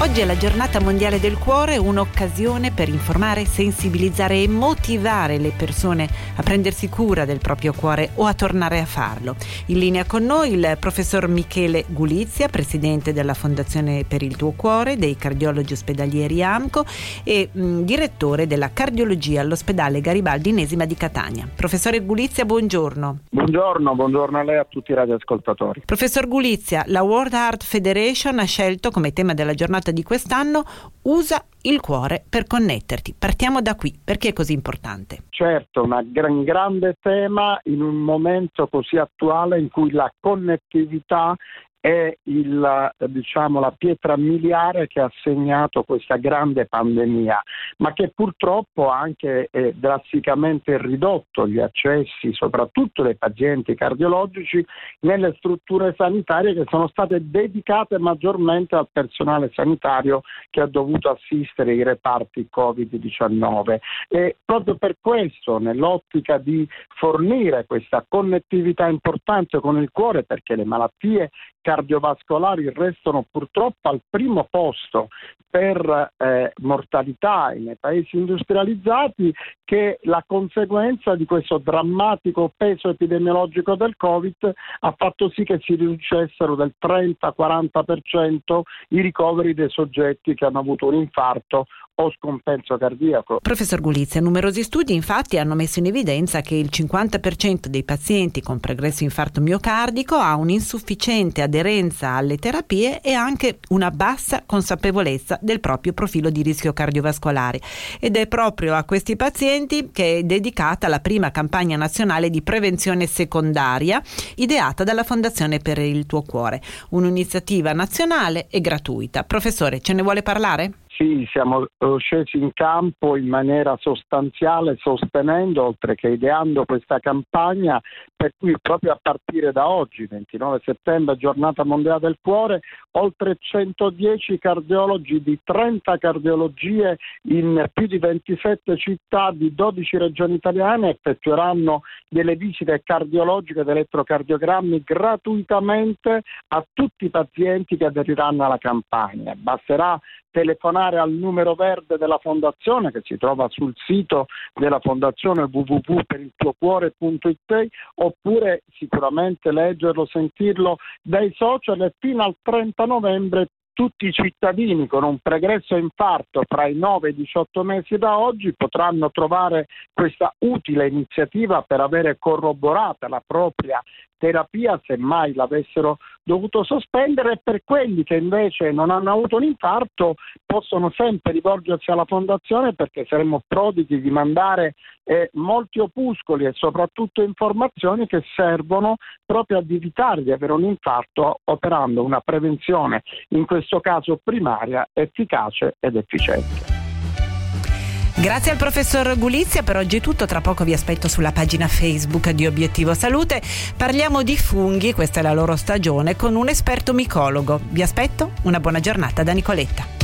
Oggi è la giornata mondiale del cuore, un'occasione per informare, sensibilizzare e motivare le persone a prendersi cura del proprio cuore o a tornare a farlo. In linea con noi il professor Michele Gulizia, presidente della Fondazione per il tuo cuore, dei cardiologi ospedalieri AMCO e mh, direttore della cardiologia all'ospedale Garibaldi Inesima di Catania. Professore Gulizia, buongiorno. Buongiorno, buongiorno a lei e a tutti i radioascoltatori. Professor Gulizia, la World Heart Federation ha scelto come tema della giornata di quest'anno usa il cuore per connetterti. Partiamo da qui, perché è così importante? Certo, un gran, grande tema in un momento così attuale in cui la connettività è il, diciamo, la pietra miliare che ha segnato questa grande pandemia, ma che purtroppo ha anche eh, drasticamente ridotto gli accessi, soprattutto dei pazienti cardiologici, nelle strutture sanitarie che sono state dedicate maggiormente al personale sanitario che ha dovuto assistere i reparti Covid-19. E proprio per questo, nell'ottica di fornire questa connettività importante con il cuore, perché le malattie cardiovascolari restano purtroppo al primo posto per eh, mortalità nei paesi industrializzati che la conseguenza di questo drammatico peso epidemiologico del Covid ha fatto sì che si riducessero del 30-40% i ricoveri dei soggetti che hanno avuto un infarto o scompenso cardiaco. Professor Gulizia, numerosi studi infatti hanno messo in evidenza che il 50% dei pazienti con pregresso infarto miocardico ha un'insufficiente aderenza alle terapie e anche una bassa consapevolezza del proprio profilo di rischio cardiovascolare ed è proprio a questi pazienti che è dedicata la prima campagna nazionale di prevenzione secondaria ideata dalla Fondazione per il tuo cuore, un'iniziativa nazionale e gratuita. Professore, ce ne vuole parlare? Sì, siamo eh, scesi in campo in maniera sostanziale sostenendo, oltre che ideando questa campagna, per cui proprio a partire da oggi, 29 settembre, giornata mondiale del cuore, oltre 110 cardiologi di 30 cardiologie in più di 27 città di 12 regioni italiane effettueranno delle visite cardiologiche ed elettrocardiogrammi gratuitamente a tutti i pazienti che aderiranno alla campagna. Basterà telefonare al numero verde della fondazione che si trova sul sito della fondazione www.periltuocuore.it oppure sicuramente leggerlo, sentirlo dai social e fino al 30 novembre tutti i cittadini con un pregresso infarto fra i 9 e i 18 mesi da oggi potranno trovare questa utile iniziativa per avere corroborata la propria terapia se mai l'avessero dovuto sospendere e per quelli che invece non hanno avuto un infarto possono sempre rivolgersi alla fondazione perché saremo prodighi di mandare eh, molti opuscoli e soprattutto informazioni che servono proprio ad evitare di avere un infarto operando una prevenzione in questo caso primaria efficace ed efficiente. Grazie al professor Gulizia, per oggi è tutto, tra poco vi aspetto sulla pagina Facebook di Obiettivo Salute. Parliamo di funghi, questa è la loro stagione, con un esperto micologo. Vi aspetto, una buona giornata da Nicoletta.